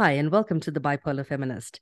Hi, and welcome to the Bipolar Feminist.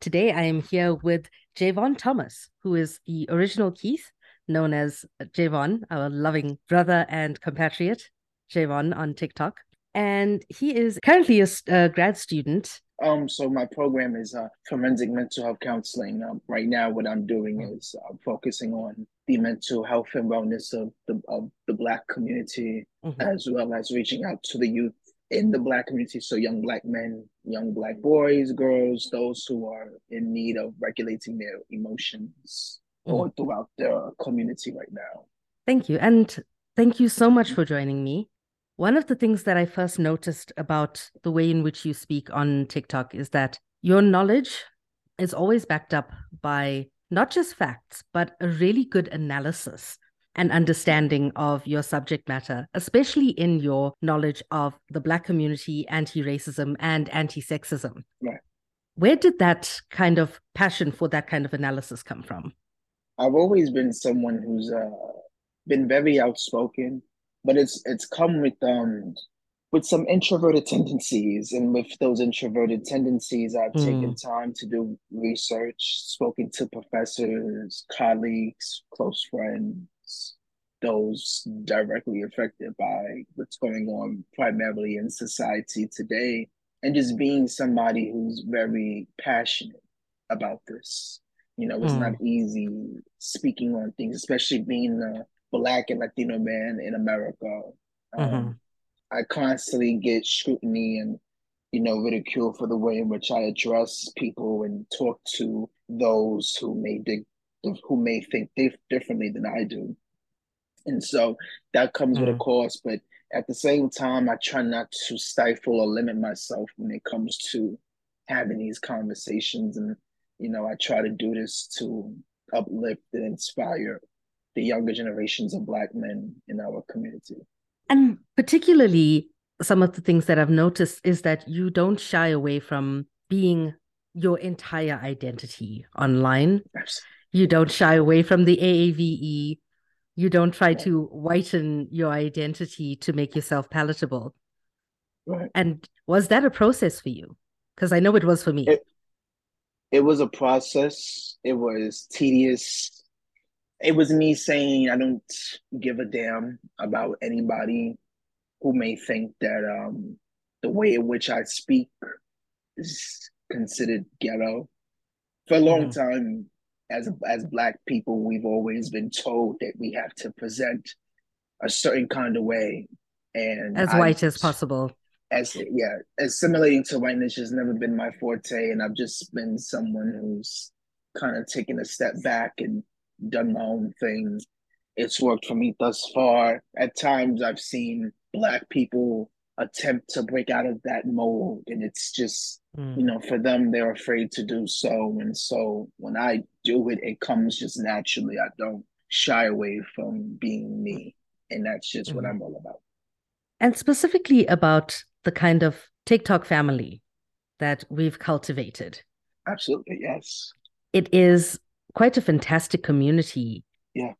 Today I am here with Jayvon Thomas, who is the original Keith, known as Jayvon, our loving brother and compatriot, Jayvon on TikTok. And he is currently a, grad student. Um, so my program is uh, forensic mental health counseling. Um, right now, what I'm doing mm. is uh, focusing on the mental health and wellness of the of the Black community, mm-hmm. as well as reaching out to the youth in the black community. So young black men young black boys girls those who are in need of regulating their emotions mm. all throughout the community right now. Thank you. And thank you so much for joining me. One of the things that i first noticed about the way in which you speak on tiktok is that your knowledge is always backed up by not just facts but a really good analysis and understanding of your subject matter, especially in your knowledge of the Black community, anti racism, and anti sexism. Right. Where did that kind of passion for that kind of analysis come from? I've always been someone who's uh, been very outspoken, but it's it's come with um with some introverted tendencies, and with those introverted tendencies, I've mm. taken time to do research, spoken to professors, colleagues, close friends, those directly affected by what's going on primarily in society today and just being somebody who's very passionate about this you know it's mm. not easy speaking on things especially being a black and latino man in america mm-hmm. um, i constantly get scrutiny and you know ridicule for the way in which i address people and talk to those who may dig who may think dif- differently than i do and so that comes mm-hmm. with a mm. cost. But at the same time, I try not to stifle or limit myself when it comes to having these conversations. And, you know, I try to do this to uplift and inspire the younger generations of Black men in our community. And particularly, some of the things that I've noticed is that you don't shy away from being your entire identity online. Absolutely. You don't shy away from the AAVE you don't try to whiten your identity to make yourself palatable. Right. And was that a process for you? Because I know it was for me. It, it was a process. It was tedious. It was me saying I don't give a damn about anybody who may think that um, the way in which I speak is considered ghetto. For a long mm. time, as as black people we've always been told that we have to present a certain kind of way. And as white I, as possible. As yeah assimilating to whiteness has never been my forte and i've just been someone who's kind of taken a step back and done my own thing. It's worked for me thus far. At times i've seen black people attempt to break out of that mold. And it's just mm. you know for them they're afraid to do so. And so when i do it it comes just naturally. I don't shy away from being me. And that's just mm. what i'm all about. And specifically about the kind of tiktok family that we've cultivated. Absolutely yes. It is quite a fantastic community. Yeah.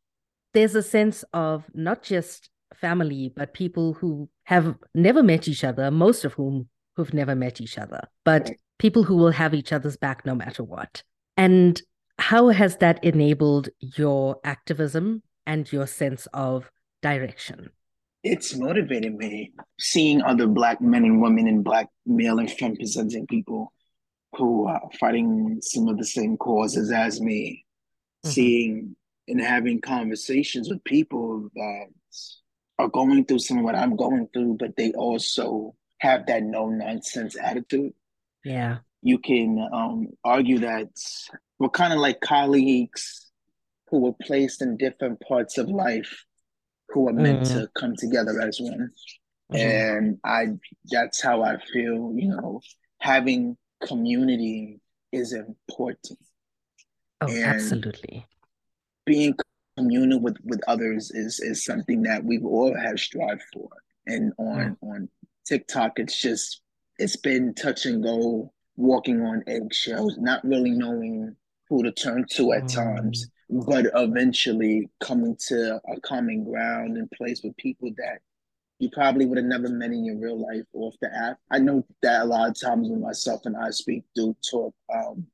There's a sense of not just family, but people who have never met each other, most of whom who've never met each other, but people who will have each other's back no matter what. And how has that enabled your activism and your sense of direction? It's motivated me seeing other Black men and women and Black male and femme presenting people who are fighting some of the same causes as me, mm-hmm. seeing and having conversations with people that are going through some of what I'm going through, but they also have that no nonsense attitude. Yeah. You can um, argue that we're kind of like colleagues who were placed in different parts of life who are meant mm-hmm. to come together as one. Mm-hmm. And I that's how I feel, you know, having community is important. Oh, and absolutely. Being communing with with others is is something that we've all have strived for. And on mm. on TikTok, it's just it's been touch and go, walking on eggshells, not really knowing who to turn to at mm. times, but eventually coming to a common ground and place with people that you probably would have never met in your real life off the app. I know that a lot of times when myself and I speak, do talk, um,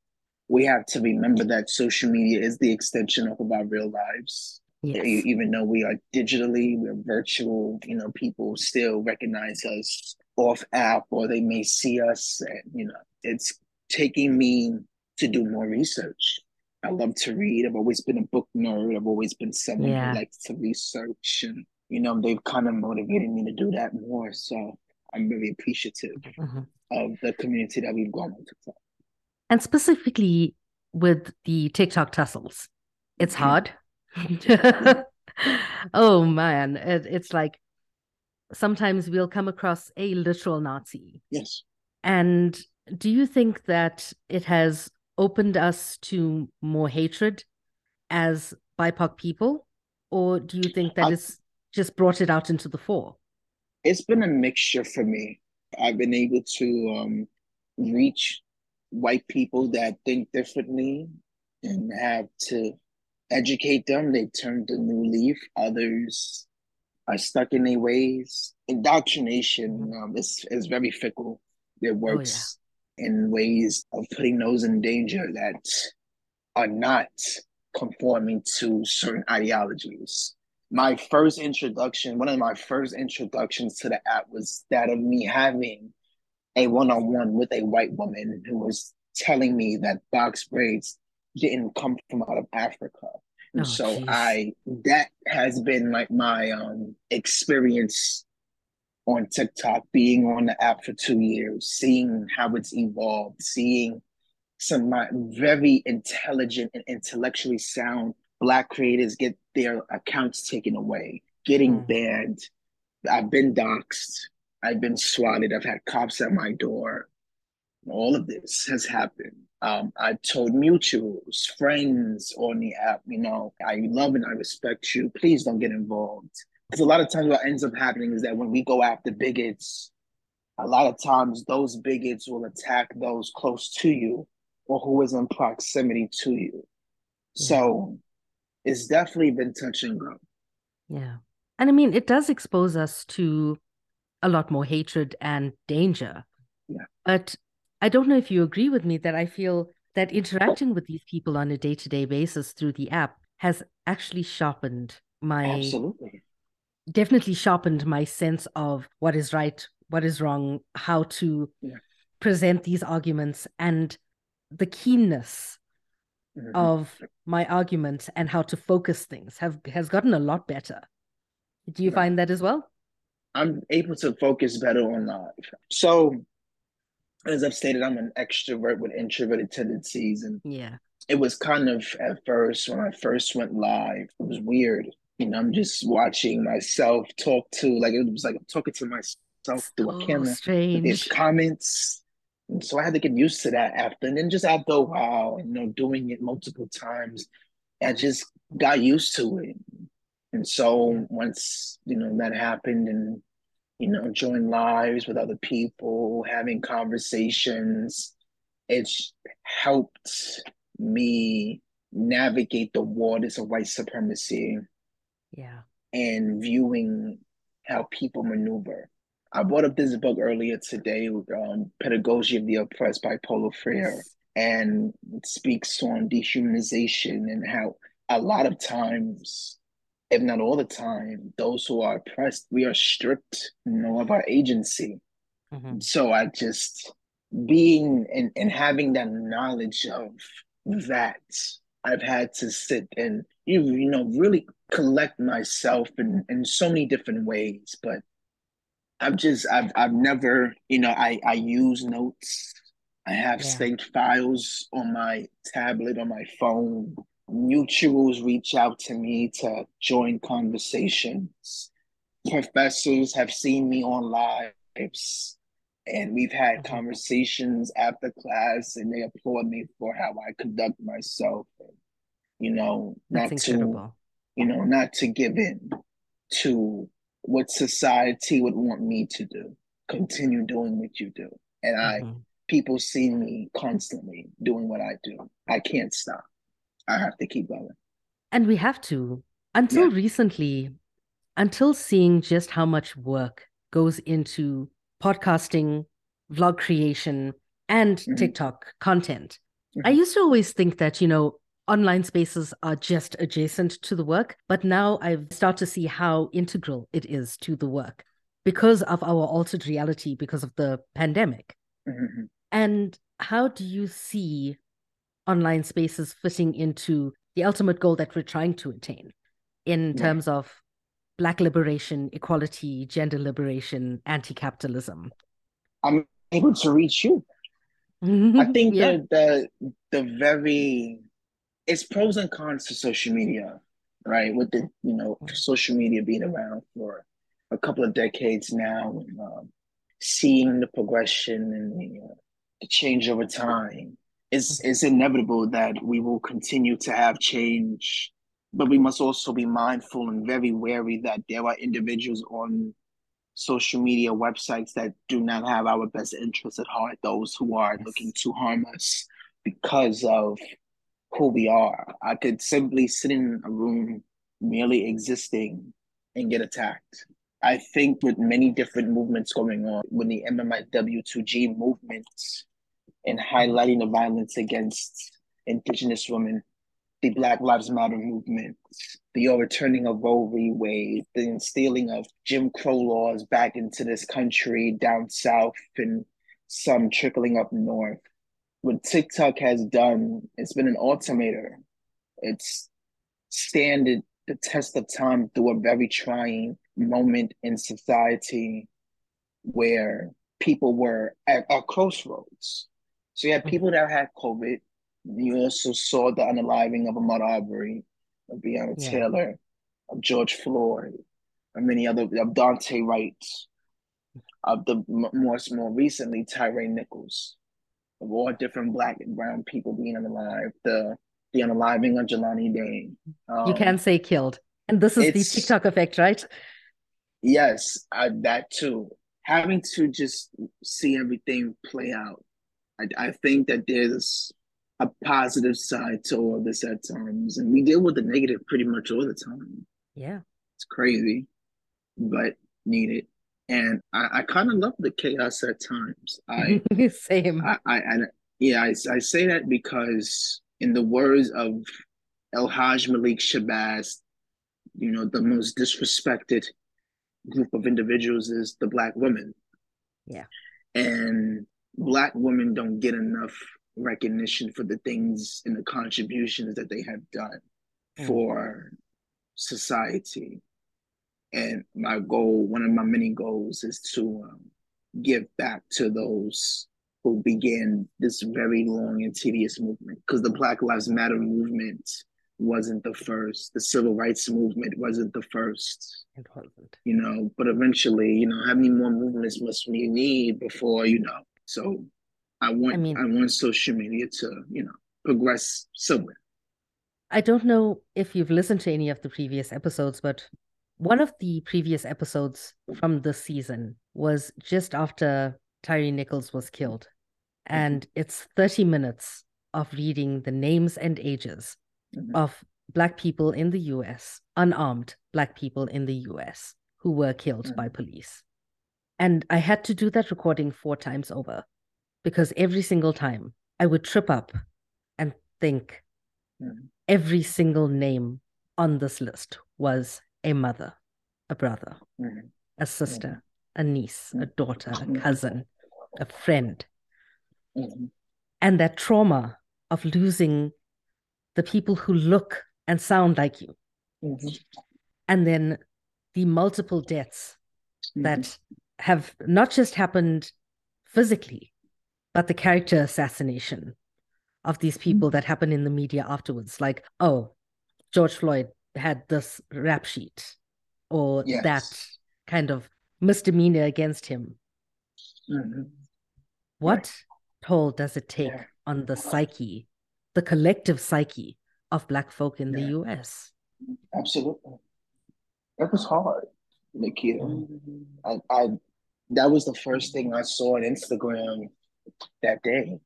we have to remember that social media is the extension of our real lives. Yes. Even though we are digitally, we're virtual, you know, people still recognize us off app or they may see us. And, you know, it's taking me to do more research. I love to read. I've always been a book nerd. I've always been someone yeah. who likes to research. And, you know, they've kind of motivated me to do that more. So I'm very appreciative mm-hmm. of the community that we've grown TikTok. And specifically with the TikTok tussles, it's mm-hmm. hard. oh man, it, it's like sometimes we'll come across a literal Nazi. Yes. And do you think that it has opened us to more hatred as BIPOC people? Or do you think that I, it's just brought it out into the fore? It's been a mixture for me. I've been able to um, reach white people that think differently and have to educate them. They turned a new leaf. Others are stuck in their ways. Indoctrination um, is, is very fickle. It works oh, yeah. in ways of putting those in danger that are not conforming to certain ideologies. My first introduction, one of my first introductions to the app was that of me having a one-on-one with a white woman who was telling me that box braids didn't come from out of Africa. And oh, so geez. I that has been like my um experience on TikTok, being on the app for two years, seeing how it's evolved, seeing some my very intelligent and intellectually sound black creators get their accounts taken away, getting mm. banned. I've been doxxed. I've been swatted. I've had cops at my door. All of this has happened. Um, I told mutuals, friends on the app, you know, I love and I respect you. Please don't get involved. Because a lot of times what ends up happening is that when we go after bigots, a lot of times those bigots will attack those close to you or who is in proximity to you. So it's definitely been touch and go. Yeah. And I mean, it does expose us to a lot more hatred and danger. Yeah. But I don't know if you agree with me that I feel that interacting with these people on a day to day basis through the app has actually sharpened my. Absolutely. Definitely sharpened my sense of what is right, what is wrong, how to yeah. present these arguments, and the keenness mm-hmm. of my argument and how to focus things have has gotten a lot better. Do you yeah. find that as well? I'm able to focus better on live. So, as I've stated, I'm an extrovert with introverted tendencies, and yeah, it was kind of at first when I first went live, it was weird. You know, I'm just watching myself talk to like it was like I'm talking to myself through a camera. Strange. There's comments. And so I had to get used to that after, and then just after a while, you know, doing it multiple times, I just got used to it. And so once, you know, that happened and, you know, joined lives with other people, having conversations, it's helped me navigate the waters of white supremacy. Yeah. And viewing how people maneuver. I brought up this book earlier today, um, Pedagogy of the Oppressed by Paulo Freire, and it speaks on dehumanization and how a lot of times if not all the time, those who are oppressed, we are stripped, you know, of our agency. Mm-hmm. So I just being and, and having that knowledge of that, I've had to sit and you you know really collect myself in, in so many different ways. But I've just I've I've never, you know, I, I use notes. I have yeah. files on my tablet, on my phone mutuals reach out to me to join conversations. Professors have seen me on lives and we've had conversations after class and they applaud me for how I conduct myself. And, you know, That's not incredible. to you know, not to give in to what society would want me to do. Continue doing what you do. And mm-hmm. I people see me constantly doing what I do. I can't stop. I have to keep going. And we have to. Until yeah. recently, until seeing just how much work goes into podcasting, vlog creation, and mm-hmm. TikTok content. Mm-hmm. I used to always think that, you know, online spaces are just adjacent to the work, but now I've started to see how integral it is to the work because of our altered reality because of the pandemic. Mm-hmm. And how do you see online spaces fitting into the ultimate goal that we're trying to attain in terms of Black liberation, equality, gender liberation, anti capitalism? I'm able to reach you. I think yeah. the, the the very it's pros and cons to social media, right? With the you know social media being around for a couple of decades now, and, um, seeing the progression and the, uh, the change over time, it's it's inevitable that we will continue to have change but we must also be mindful and very wary that there are individuals on social media websites that do not have our best interests at heart, those who are looking to harm us because of who we are. I could simply sit in a room merely existing and get attacked. I think with many different movements going on, when the MMIW2G movement and highlighting the violence against Indigenous women, the Black Lives Matter movement, the overturning of Roe v. Wade, the instilling of Jim Crow laws back into this country down south and some trickling up north. What TikTok has done, it's been an altimeter. It's standed the test of time through a very trying moment in society where people were at a crossroads. So you had people that had COVID, you also saw the unaliving of Ahmaud Arbery, of Breonna yeah. Taylor, of George Floyd, and many other of Daunte Wright, of the more more recently Tyre Nichols, of all different black and brown people being unalive. The the unaliving of Jelani Dane. Um, you can say killed, and this is the TikTok effect, right? Yes, I, that too. Having to just see everything play out, I, I think that there's a positive side to all this at times. And we deal with the negative pretty much all the time. Yeah. It's crazy, but needed. And I, I kind of love the chaos at times. I same. I, I, I yeah, I, I say that because in the words of El Haj Malik Shabazz, you know, the most disrespected group of individuals is the black woman. Yeah. And black women don't get enough recognition for the things and the contributions that they have done mm. for society. And my goal, one of my many goals, is to um, give back to those who began this very long and tedious movement. Because the Black Lives Matter movement wasn't the first, the civil rights movement wasn't the first. It wasn't. You know, but eventually, you know, how many more movements must we need before, you know? So I want I, mean, I want social media to, you know, progress somewhere. I don't know if you've listened to any of the previous episodes, but one of the previous episodes from this season was just after Tyre Nichols was killed. Mm-hmm. And it's 30 minutes of reading the names and ages mm-hmm. of Black people in the US, unarmed Black people in the US who were killed mm-hmm. by police. And I had to do that recording four times over because every single time I would trip up and think mm. every single name on this list was a mother, a brother, mm. a sister, mm. a niece, a daughter, a cousin, a friend. Mm-hmm. And that trauma of losing the people who look and sound like you. Mm-hmm. And then the multiple deaths mm-hmm. that have not just happened physically, but the character assassination of these people mm-hmm. that happen in the media afterwards, like, oh, George Floyd had this rap sheet or yes. that kind of misdemeanor against him. Mm-hmm. What toll does it take yeah. on the psyche, the collective psyche of Black folk in yeah. the US? Absolutely. That was hard, Nikita. Mm-hmm. I, I that was the first thing I saw on Instagram that day.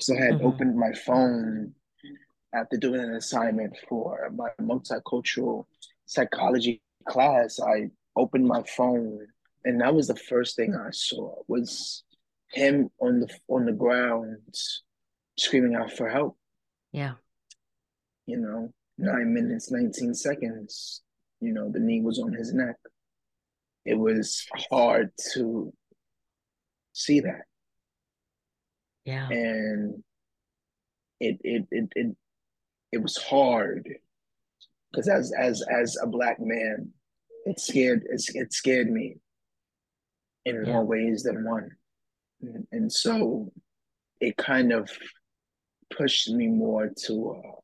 So I had mm-hmm. opened my phone after doing an assignment for my multicultural psychology class, I opened my phone, and that was the first thing I saw was him on the on the ground screaming out for help. Yeah. You know, nine minutes, 19 seconds, you know, the knee was on his neck. It was hard to see that. Yeah. And it it it it, it was hard because as as as a black man, it scared it, it scared me in yeah. more ways than one. And, and so it kind of pushed me more to uh,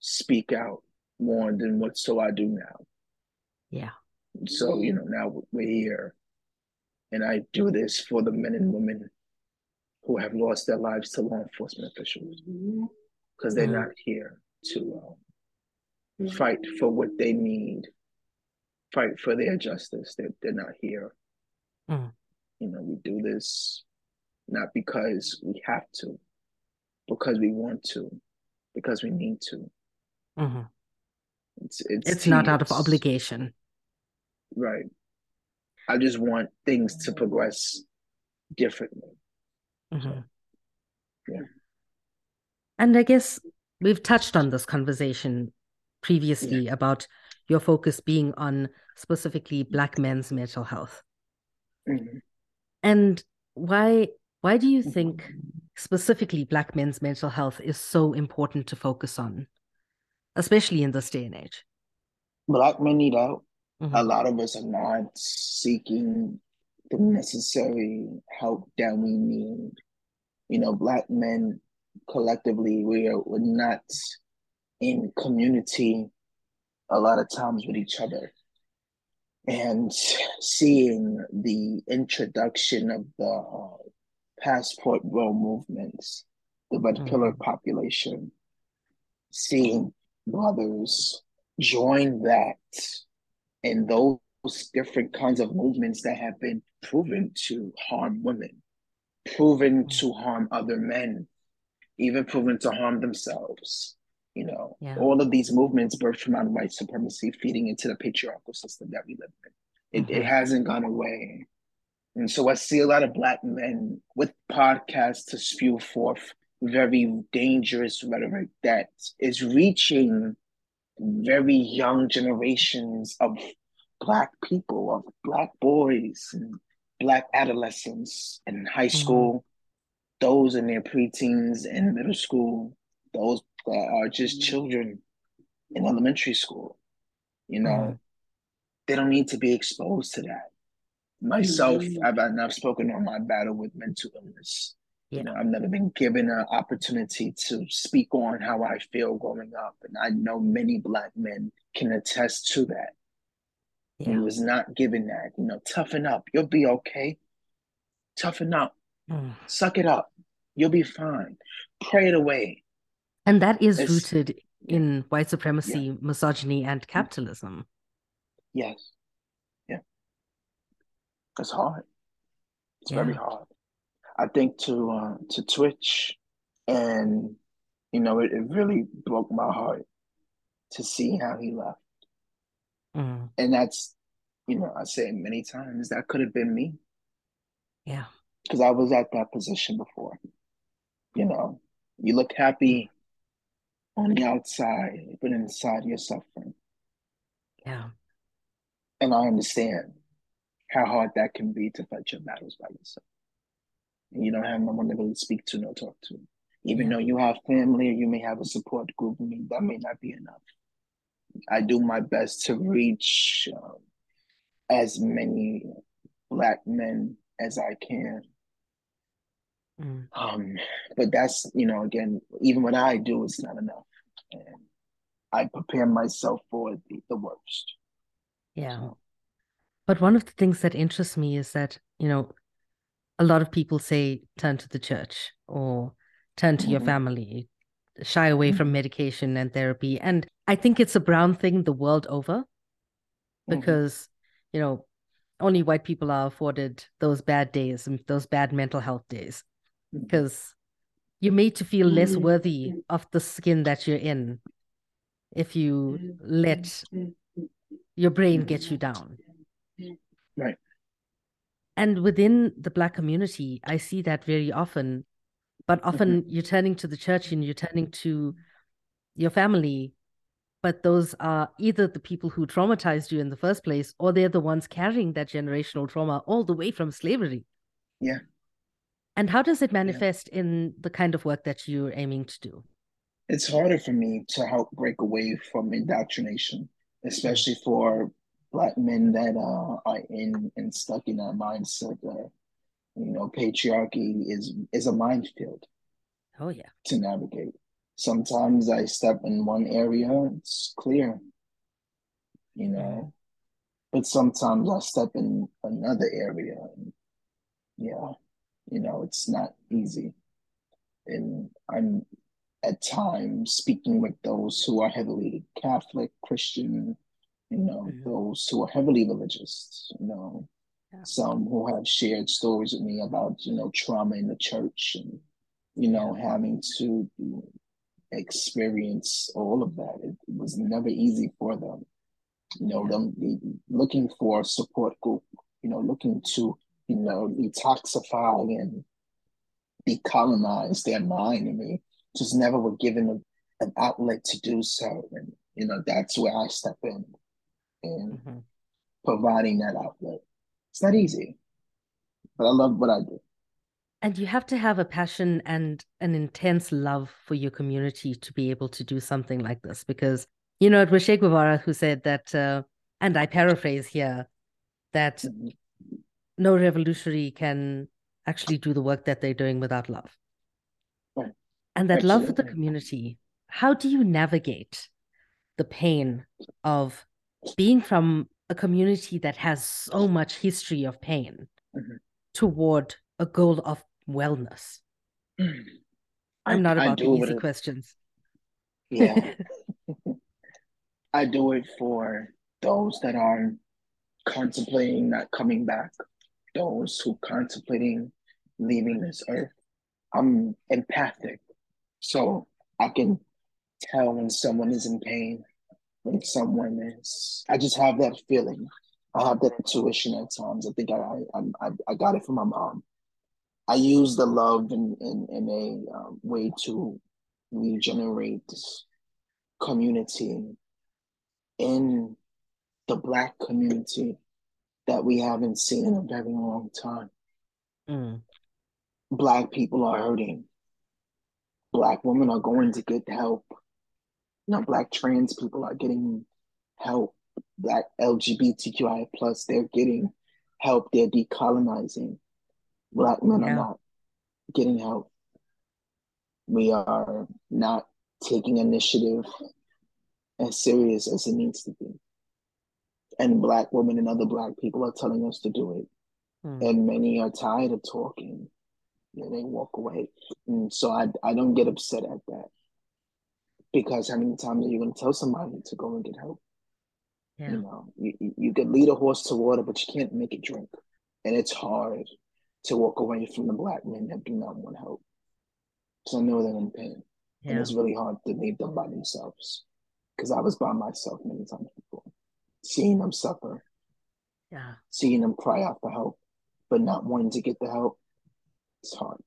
speak out more than what so I do now. Yeah. So, you know, now we're here and I do this for the men and women who have lost their lives to law enforcement officials because they're mm-hmm. not here to um, fight for what they need, fight for their justice. They're, they're not here. Mm. You know, we do this not because we have to, because we want to, because we need to. Mm-hmm. It's it's, it's not out of obligation. Right. I just want things to progress differently. Mm-hmm. Yeah. And I guess we've touched on this conversation previously yeah. about your focus being on specifically Black men's mental health. Mm-hmm. And why why do you think specifically Black men's mental health is so important to focus on? especially in this day and age? Black men need help. Mm-hmm. A lot of us are not seeking the necessary help that we need. You know, black men collectively, we are we're not in community a lot of times with each other. And seeing the introduction of the uh, passport bro movements, the red mm-hmm. pillar population, seeing brothers join that and those different kinds of movements that have been proven to harm women, proven to harm other men, even proven to harm themselves. You know, yeah. all of these movements birthed from white supremacy feeding into the patriarchal system that we live in. It, mm-hmm. it hasn't gone away. And so I see a lot of black men with podcasts to spew forth very dangerous rhetoric that is reaching very young generations of black people, of black boys and black adolescents in high mm-hmm. school, mm-hmm. those in their preteens and middle school, those that are just children in elementary school. You know, mm-hmm. they don't need to be exposed to that. Myself, mm-hmm. I've, I've spoken on my battle with mental illness. You know, I've never been given an opportunity to speak on how I feel growing up. And I know many black men can attest to that. Yeah. He was not given that, you know, toughen up. You'll be okay. Toughen up. Mm. Suck it up. You'll be fine. Pray it away. And that is it's, rooted in white supremacy, yeah. misogyny, and capitalism. Yes. Yeah. It's hard. It's yeah. very hard. I think to uh, to Twitch, and you know, it, it really broke my heart to see how he left. Mm. And that's, you know, I say many times that could have been me. Yeah. Because I was at that position before. You know, you look happy on the outside, but inside you're suffering. Yeah. And I understand how hard that can be to fight your battles by yourself and you don't have no one to really speak to, no talk to. Even though you have family or you may have a support group, I mean, that may not be enough. I do my best to reach um, as many black men as I can. Mm. Um, but that's you know, again, even what I do, it's not enough, and I prepare myself for the, the worst. Yeah. So. But one of the things that interests me is that you know a lot of people say turn to the church or turn to mm-hmm. your family, shy away mm-hmm. from medication and therapy. And I think it's a brown thing the world over mm-hmm. because, you know, only white people are afforded those bad days and those bad mental health days because you're made to feel less mm-hmm. worthy of the skin that you're in if you let your brain get you down. Right. And within the Black community, I see that very often. But often Mm-hmm. you're turning to the church and you're turning to your family, but those are either the people who traumatized you in the first place or they're the ones carrying that generational trauma all the way from slavery. Yeah. And how does it manifest in the kind of work that you're aiming to do? It's harder for me to help break away from indoctrination, especially for black men that uh, are in and stuck in that mindset that you know patriarchy is is a minefield Oh, yeah. to navigate. Sometimes I step in one area, it's clear, you know, but sometimes I step in another area, and yeah, you know, it's not easy. And I'm at times speaking with those who are heavily Catholic, Christian, you know, Mhm. those who are heavily religious, you know, Yeah. some who have shared stories with me about, you know, trauma in the church and, you know, having to experience all of that. It, it was never easy for them. You know, Yeah. them the, looking for a support group, you know, looking to, you know, detoxify and decolonize their mind and they just never were given a, an outlet to do so. And, you know, that's where I step in and Mhm. providing that outlet. It's not easy, but I love what I do. And you have to have a passion and an intense love for your community to be able to do something like this. Because, you know, it was Che Guevara who said that, uh, and I paraphrase here, that Mhm. no revolutionary can actually do the work that they're doing without love. Right. And that love for the community, how do you navigate the pain of being from a community that has so much history of pain Mhm. toward a goal of wellness? I'm not about the easy questions. Yeah. I do it for those that are contemplating not coming back, those who contemplating leaving this earth. I'm empathic, so I can tell when someone is in pain, when someone is. I just have that feeling. I have that intuition at times. I think I I I, I got it from my mom. I use the love in in, in a um, way to regenerate this community in the black community that we haven't seen in a very long time. Mm, Black people are hurting. Black women are going to get help. Know, black trans people are getting help. Black LGBTQI plus, they're getting help. They're decolonizing. Black men Yeah. are not getting help. We are not taking initiative as serious as it needs to be. And black women and other black people are telling us to do it. mm, and many are tired of talking and they walk away and so i, I don't get upset at that because how many times are you going to tell somebody to go and get help? Yeah. you know you, you- could lead a horse to water but you can't make it drink. And it's hard to walk away from the black men that do not want help. So i know they're in pain. And it's really hard to leave them by themselves. Because i was by myself many times before. Seeing them suffer. Yeah. seeing them cry out for help but not wanting to get the help it's hard.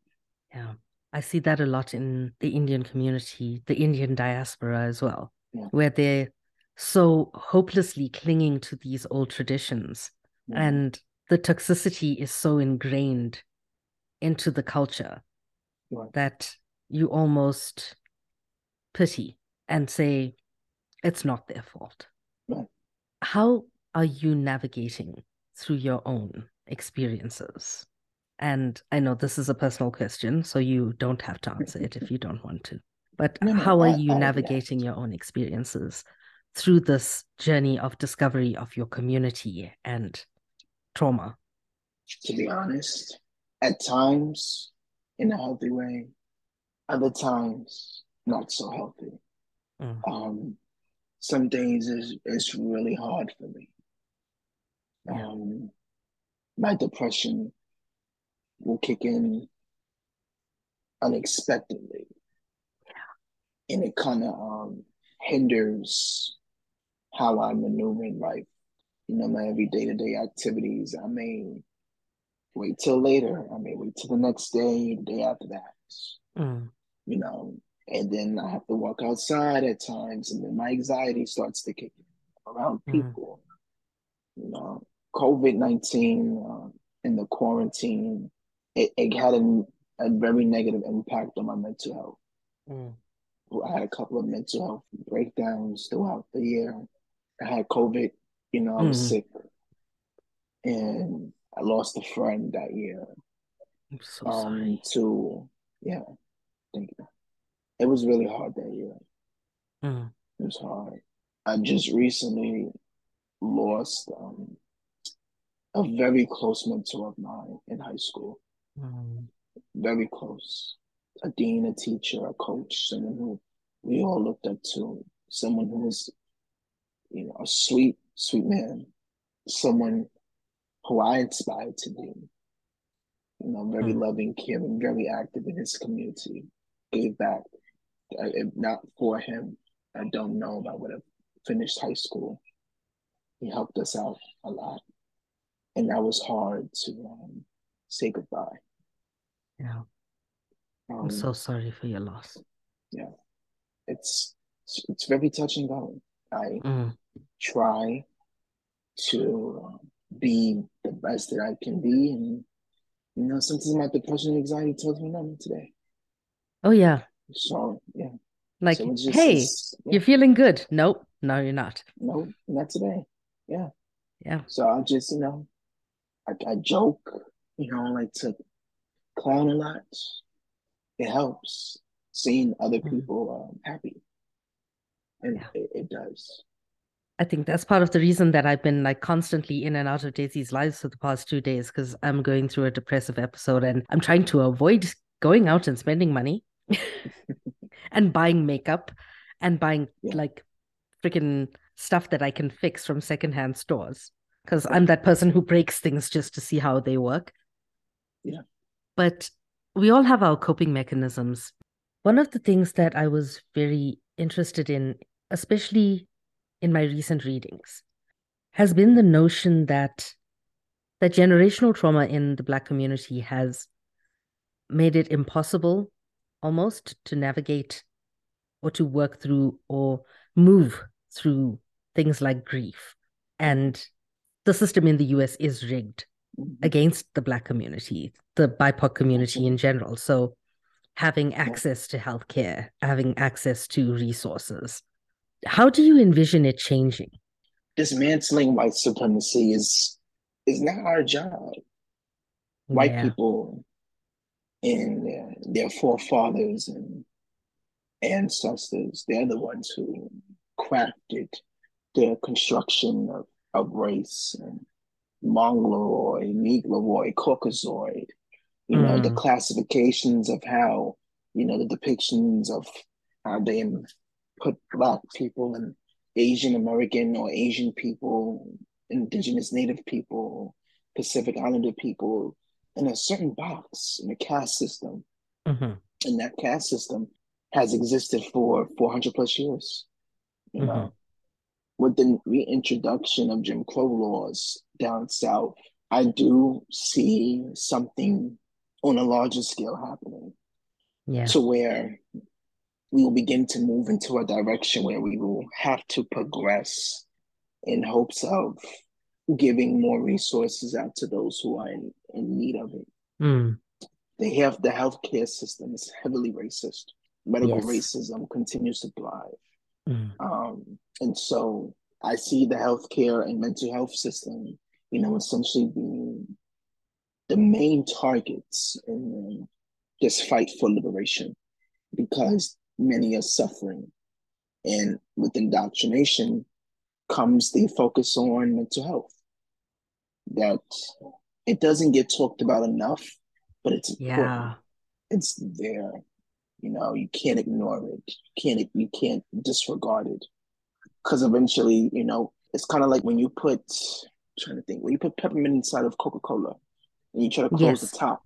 Yeah. I see that a lot in the Indian community, the Indian diaspora as well, Yeah. where they're so hopelessly clinging to these old traditions. Yeah. And the toxicity is so ingrained into the culture that you almost pity and say, it's not their fault. How are you navigating through your own experiences? And I know this is a personal question, so you don't have to answer it if you don't want to. But No, how are you I- navigating your own experiences through this journey of discovery of your community and trauma? to be honest. At times, in a healthy way. Other times, not so healthy. Mm. Um, some days is it's really hard for me. Yeah. Um, my depression will kick in unexpectedly, and it kind of um hinders how I maneuver in life you know, my every day to day activities. I may wait till later. I may wait till the next day, the day after that. Mm. You know, and then I have to walk outside at times, and then my anxiety starts to kick in around Mm. people. You know, COVID nineteen uh, and the quarantine, it, it had a, a very negative impact on my mental health. Mm. I had a couple of mental health breakdowns throughout the year. I had COVID, you know, I was Mhm. sick, and I lost a friend that year. I'm so Um, sorry. to yeah, thank you. It was really hard that year. Mm. It was hard. I just recently lost um a very close mentor of mine in high school. Mm. Very close. A dean, a teacher, a coach, someone who we all looked up to. Someone who was, you know, a sweet, sweet man. Someone who I inspired to be. You know, very Mm. loving, caring, very active in his community. Gave back. If not for him, I don't know if I would have finished high school. He helped us out a lot. And that was hard to um, say goodbye. Yeah. I'm Um, so sorry for your loss. Yeah. It's it's very touch and go. I Mm. try to be the best that I can be, and you know, sometimes my depression and anxiety tells me nothing today. Oh yeah. So yeah, Like, so just hey, yeah, you're feeling good. Nope. No, you're not. no, not today. Yeah, Yeah. so I just you know, I, I joke, you know, I like to clown a lot. It helps seeing other Mm. people um, happy, and Yeah. it, it does. I think that's part of the reason that I've been like constantly in and out of Daisy's lives for the past two days because I'm going through a depressive episode and I'm trying to avoid going out and spending money and buying makeup and buying Yeah. like freaking stuff that I can fix from secondhand stores because I'm that person who breaks things just to see how they work. Yeah. But we all have our coping mechanisms. One of the things that I was very interested in, especially in my recent readings, has been the notion that that generational trauma in the Black community has made it impossible almost to navigate or to work through or move through things like grief. And the system in the US is rigged. Mm-hmm. against the Black community, the BIPOC community mm-hmm. in general. So having access to healthcare, having access to resources. How do you envision it changing? dismantling white supremacy is is not our job. White Yeah. people and their, their forefathers and ancestors, they're the ones who crafted the construction of, of race and Mongoloid, Negroid, Caucasoid, you know, the Mm. classifications of how, you know, the depictions of how they put Black people and Asian American or Asian people, Indigenous Native people, Pacific Islander people in a certain box in a caste system. Mhm. And that caste system has existed for 400 plus years. You Mhm. know, with the reintroduction of Jim Crow laws down south, I do see something on a larger scale happening Yeah. to where we will begin to move into a direction where we will have to progress in hopes of giving more resources out to those who are in, in need of it. Mm. They have the healthcare system is heavily racist. Medical Yes. racism continues to thrive. Mm. Um, and so I see the healthcare and mental health system, you know, essentially being the main targets in this fight for liberation because many are suffering. And with indoctrination comes the focus on mental health. That it doesn't get talked about enough, but it's important. Yeah. It's there. You know, you can't ignore it. You can't you can't disregard it. Cause eventually, you know, it's kind of like when you put trying to think, when you put peppermint inside of Coca-Cola and you try to close Yes. the top,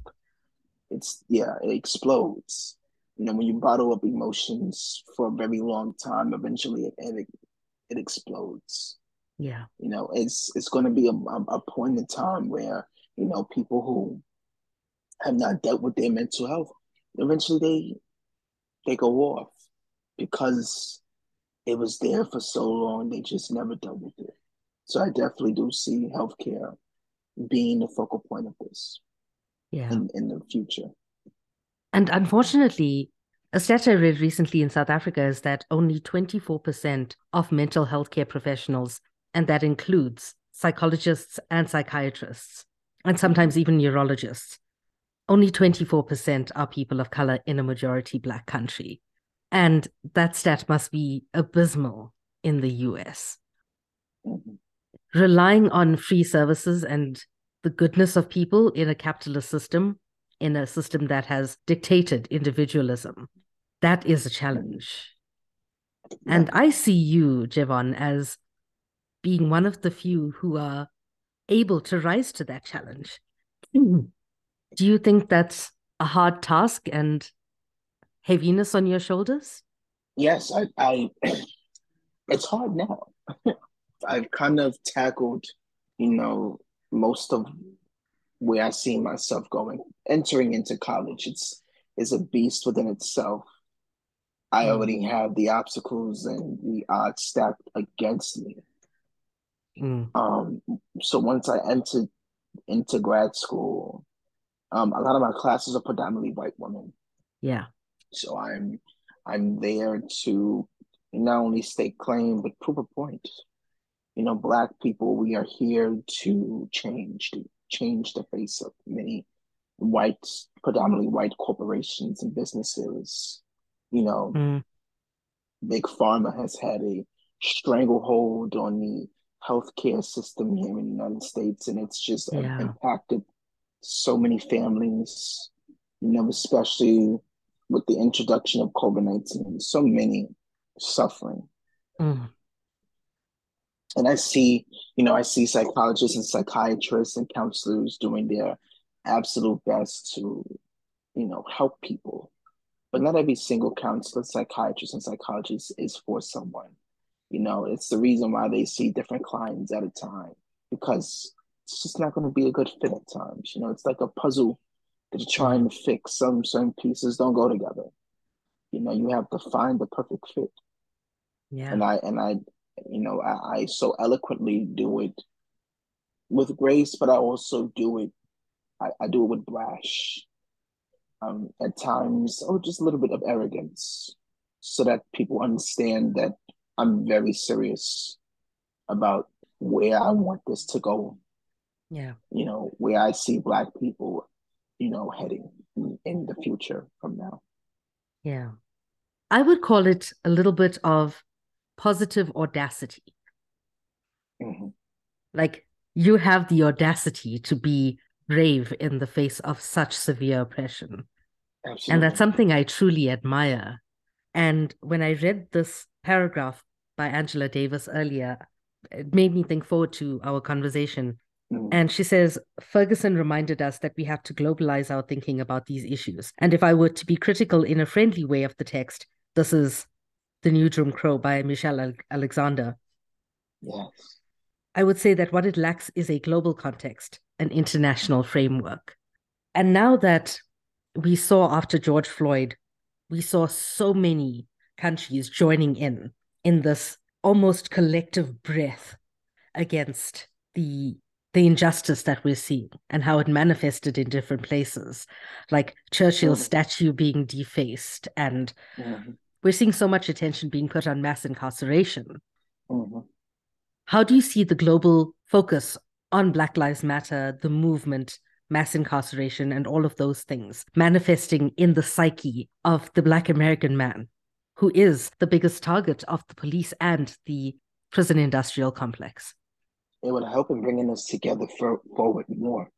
it's yeah, it explodes. You know, when you bottle up emotions for a very long time, eventually it it, it explodes. Yeah. You know, it's it's going to be a, a point in time where you know people who have not dealt with their mental health eventually they they go off because it was there for so long they just never dealt with it. So I definitely do see healthcare being the focal point of this. Yeah. In, in the future. And unfortunately, a stat I read recently in South Africa is that only 24% of mental health care professionals, and that includes psychologists and psychiatrists, and sometimes even neurologists, only 24% are people of color in a majority Black country. And that stat must be abysmal in the US. Mm-hmm. Relying on free services and the goodness of people in a capitalist system in a system that has dictated individualism. That is a challenge. And I see you, Jayvon, as being one of the few who are able to rise to that challenge. Mm-hmm. Do you think that's a hard task and heaviness on your shoulders? Yes, I, I it's hard now. I've kind of tackled, you know, most of where I see myself going. Entering into college, it's is a beast within itself. I mm. already have the obstacles and the odds stacked against me. Mm. Um, so once I entered into grad school, um, a lot of my classes are predominantly white women. Yeah. So I'm I'm there to not only stake claim but prove a point. You know, black people, we are here to change, to changed the face of many white, predominantly white corporations and businesses. You know, mm. big pharma has had a stranglehold on the healthcare system here in the United States, and it's just yeah. impacted so many families. You know, especially with the introduction of COVID nineteen, so many suffering. Mm and I see, you know, I see psychologists and psychiatrists and counselors doing their absolute best to, you know, help people. But not every single counselor, psychiatrist, and psychologist is for someone. You know, it's the reason why they see different clients at a time because it's just not going to be a good fit at times. You know, it's like a puzzle that you're trying to fix. Some certain pieces don't go together. You know, you have to find the perfect fit. Yeah. And I and I you know, I, I so eloquently do it with grace, but I also do it. I, I do it with brash. Um, at times, or just a little bit of arrogance, so that people understand that I'm very serious about where I want this to go. Yeah, you know, where I see Black people, you know, heading in, in the future from now. Yeah, I would call it a little bit of positive audacity. Mm-hmm. Like you have the audacity to be brave in the face of such severe oppression. Absolutely. And that's something I truly admire. And when I read this paragraph by Angela Davis earlier, it made me think forward to our conversation. Mm. And she says, Ferguson reminded us that we have to globalize our thinking about these issues. And if I were to be critical in a friendly way of the text, this is the New Jim Crow by Michelle Alexander. Yes. I would say that what it lacks is a global context, an international framework. And now that we saw after George Floyd, we saw so many countries joining in in this almost collective breath against the the injustice that we're seeing and how it manifested in different places, like Churchill's mm-hmm. statue being defaced and mm-hmm we're seeing so much attention being put on mass incarceration. Mm-hmm. How do you see the global focus on Black Lives Matter, the movement, mass incarceration, and all of those things manifesting in the psyche of the Black American man, who is the biggest target of the police and the prison industrial complex? It would help in bringing us together for, forward more,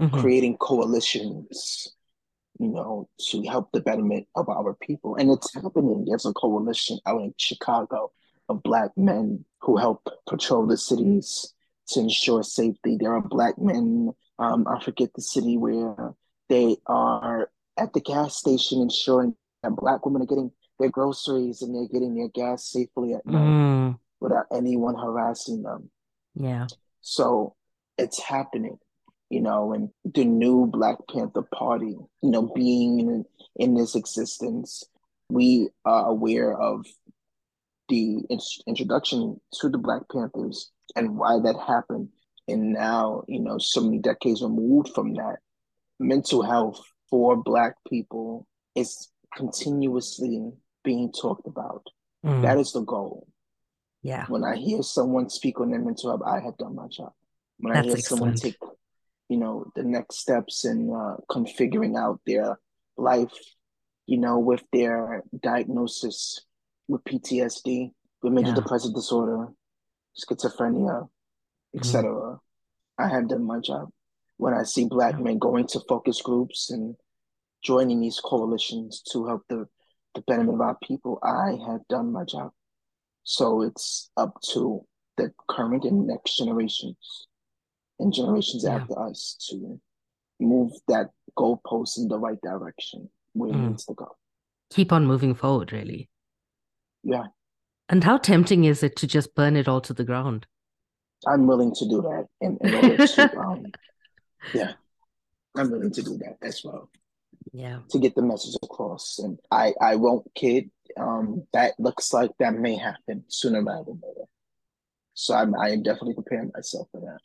mm-hmm. creating coalitions, you know, to help the betterment of our people. And it's happening. There's a coalition out in Chicago of Black men who help patrol the cities to ensure safety. There are Black men, um, I forget the city where they are at the gas station ensuring that Black women are getting their groceries and they're getting their gas safely at night. Mm. without anyone harassing them. Yeah. So it's happening, you know, and the new Black Panther Party, you know, being in, in this existence, we are aware of the introduction to the Black Panthers and why that happened. And now, you know, so many decades removed from that, mental health for Black people is continuously being talked about. Mm. That is the goal. Yeah. When I hear someone speak on their mental health, I have done my job. When That's I hear excellent. someone take, you know, the next steps in uh, configuring out their life, you know, with their diagnosis with PTSD, with major yeah. depressive disorder, schizophrenia, etc. Mm-hmm. I have done my job. When I see black yeah. men going to focus groups and joining these coalitions to help the, the betterment of our people, I have done my job. So it's up to the current and next generations and generations yeah. after us to move that goalpost in the right direction where mm. it needs to go. Keep on moving forward, really. Yeah. And how tempting is it to just burn it all to the ground? I'm willing to do that in, in order to, um, yeah, I'm willing to do that as well. Yeah. To get the message across. And I, I won't kid, um, that looks like that may happen sooner rather than later. So I'm, I am definitely preparing myself for that.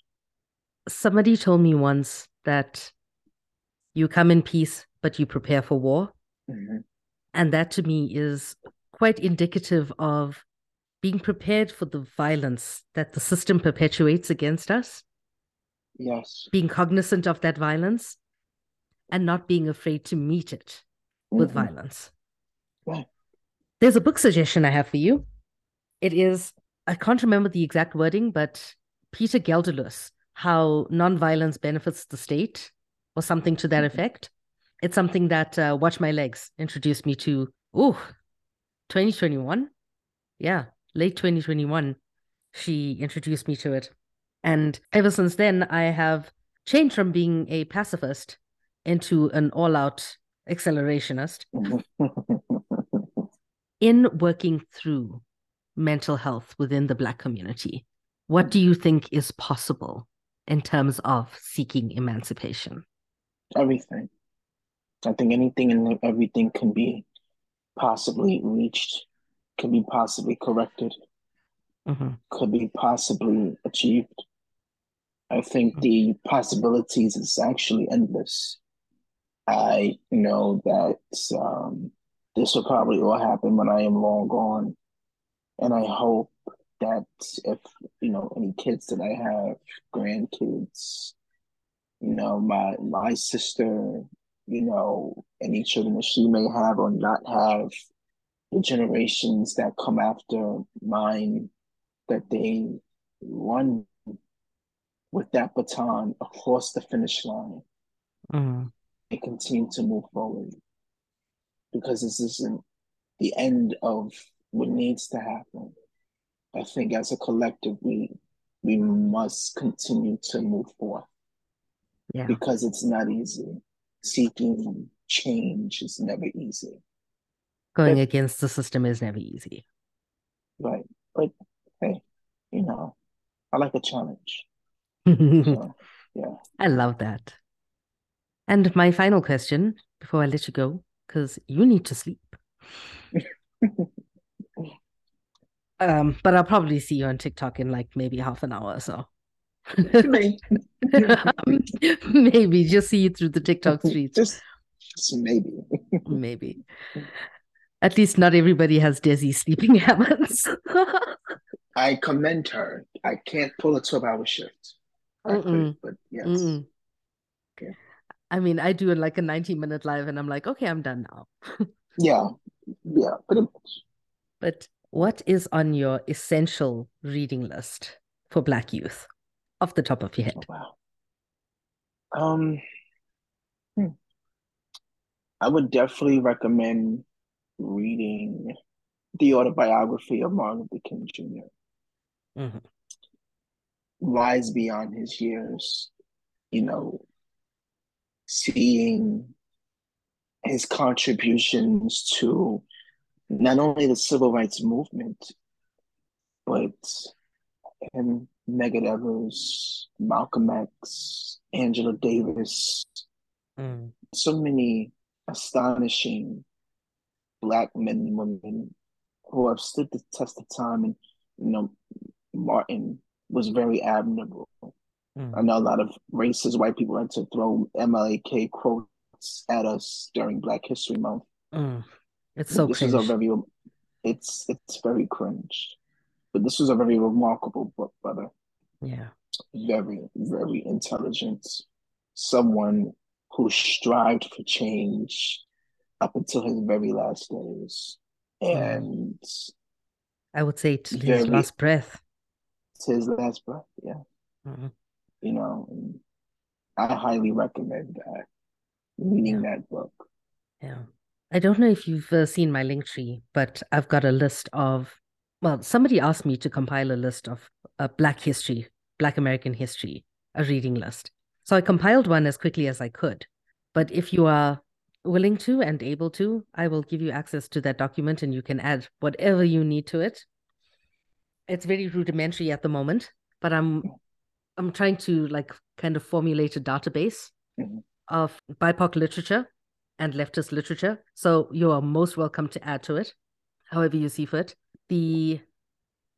Somebody told me once that you come in peace, but you prepare for war. Mm-hmm. And that to me is quite indicative of being prepared for the violence that the system perpetuates against us. Yes. Being cognizant of that violence and not being afraid to meet it mm-hmm. with violence. Right. There's a book suggestion I have for you. It is, I can't remember the exact wording, but Peter Gelderloos, How Nonviolence Benefits the State, or something to that mm-hmm. effect. It's something that uh, Watch My Legs introduced me to. Ooh, 2021. Yeah, late 2021, she introduced me to it. And ever since then, I have changed from being a pacifist into an all out accelerationist in working through mental health within the Black community. What do you think is possible in terms of seeking emancipation? Everything. I think anything and everything can be possibly reached, could be possibly corrected, mm-hmm. could be possibly achieved. I think mm-hmm. the possibilities is actually endless. I know that um, this will probably all happen when I am long gone. And I hope that if, you know, any kids that I have, grandkids, you know, my my sister, you know, any children that she may have or not have, the generations that come after mine, that they run with that baton across the finish line mm. and continue to move forward. Because this isn't the end of what needs to happen. I think as a collective, we we must continue to move forward. Yeah. Because it's not easy seeking change is never easy. Going but, against the system is never easy. Right. But hey, you know, I like a challenge. so, yeah. I love that. And my final question before I let you go, because you need to sleep. um, but I'll probably see you on TikTok in like maybe half an hour or so. maybe. maybe just see you through the TikTok streets. Just, just maybe. maybe. At least not everybody has Desi sleeping habits. I commend her. I can't pull a 12 hour shift. Could, but yes. Mm-mm. Okay. I mean, I do like a 90 minute live and I'm like, okay, I'm done now. yeah. Yeah, pretty much. But what is on your essential reading list for Black youth? off the top of your head? Oh, wow. Um, hmm. I would definitely recommend reading the autobiography of Martin Luther King Jr. Mm-hmm. Wise beyond his years, you know, seeing his contributions to not only the civil rights movement, but him, Medgar Evers, Malcolm X, Angela Davis, Mm. so many astonishing black men and women who have stood the test of time and you know martin was very admirable Mm. i know a lot of racist white people like to throw mlk quotes at us during black history month Mm. It's so this cringe. is a very it's it's very cringe but this was a very remarkable book brother yeah. very very intelligent someone who strived for change up until his very last days and I would say to his last breath. to his last breath yeah Mhm. you know i highly recommend that reading that book Yeah. I don't know if you've uh, seen my link tree, but I've got a list of, well, somebody asked me to compile a list of uh, Black history, Black American history, a reading list. So I compiled one as quickly as I could. But if you are willing to and able to, I will give you access to that document and you can add whatever you need to it. It's very rudimentary at the moment, but I'm I'm trying to like kind of formulate a database Mhm. of BIPOC literature and leftist literature. So you are most welcome to add to it, however you see fit. The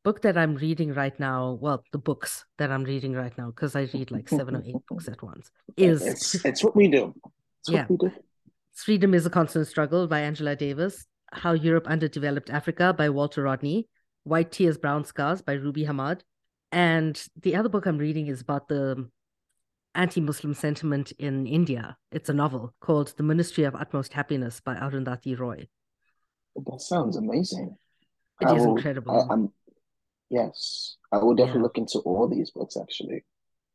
book that I'm reading right now, well, the books that I'm reading right now, because I read like seven or eight books at once, is it's it's what we do it's Yeah. what we do Freedom is a Constant Struggle by Angela Davis, How Europe Underdeveloped Africa by Walter Rodney, White Tears, Brown Scars by Ruby Hamad. And the other book I'm reading is about the anti Muslim sentiment in India. It's a novel called The Ministry of Utmost Happiness by Arundhati Roy. that sounds amazing It I is will- incredible. I, yes i will definitely Yeah. look into all these books actually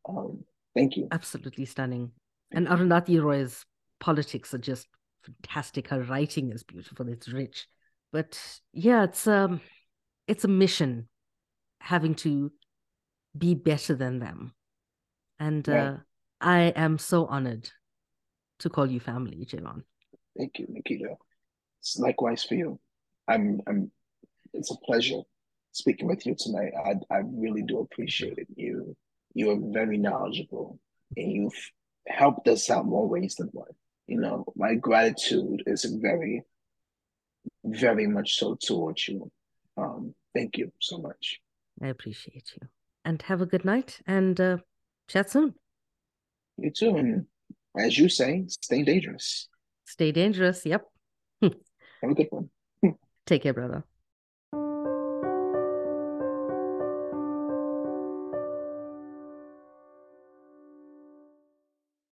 um thank you Absolutely stunning. And Arundhati Roy's politics are just fantastic. Her writing is beautiful. It's rich. But yeah, it's um it's a mission having to be better than them. And Right. uh, I am so honored to call you family, Jayvon. Thank you, Nikita. It's likewise for you. I'm I'm it's a pleasure speaking with you tonight. I I really do appreciate it. You you are very knowledgeable and you've helped us out more ways than one. You know, my gratitude is very, very much so towards you. Um, thank you so much. I appreciate you. And have a good night and uh, chat soon. You too, and as you say, stay dangerous. Stay dangerous. Yep. Have a good one. Take care, brother.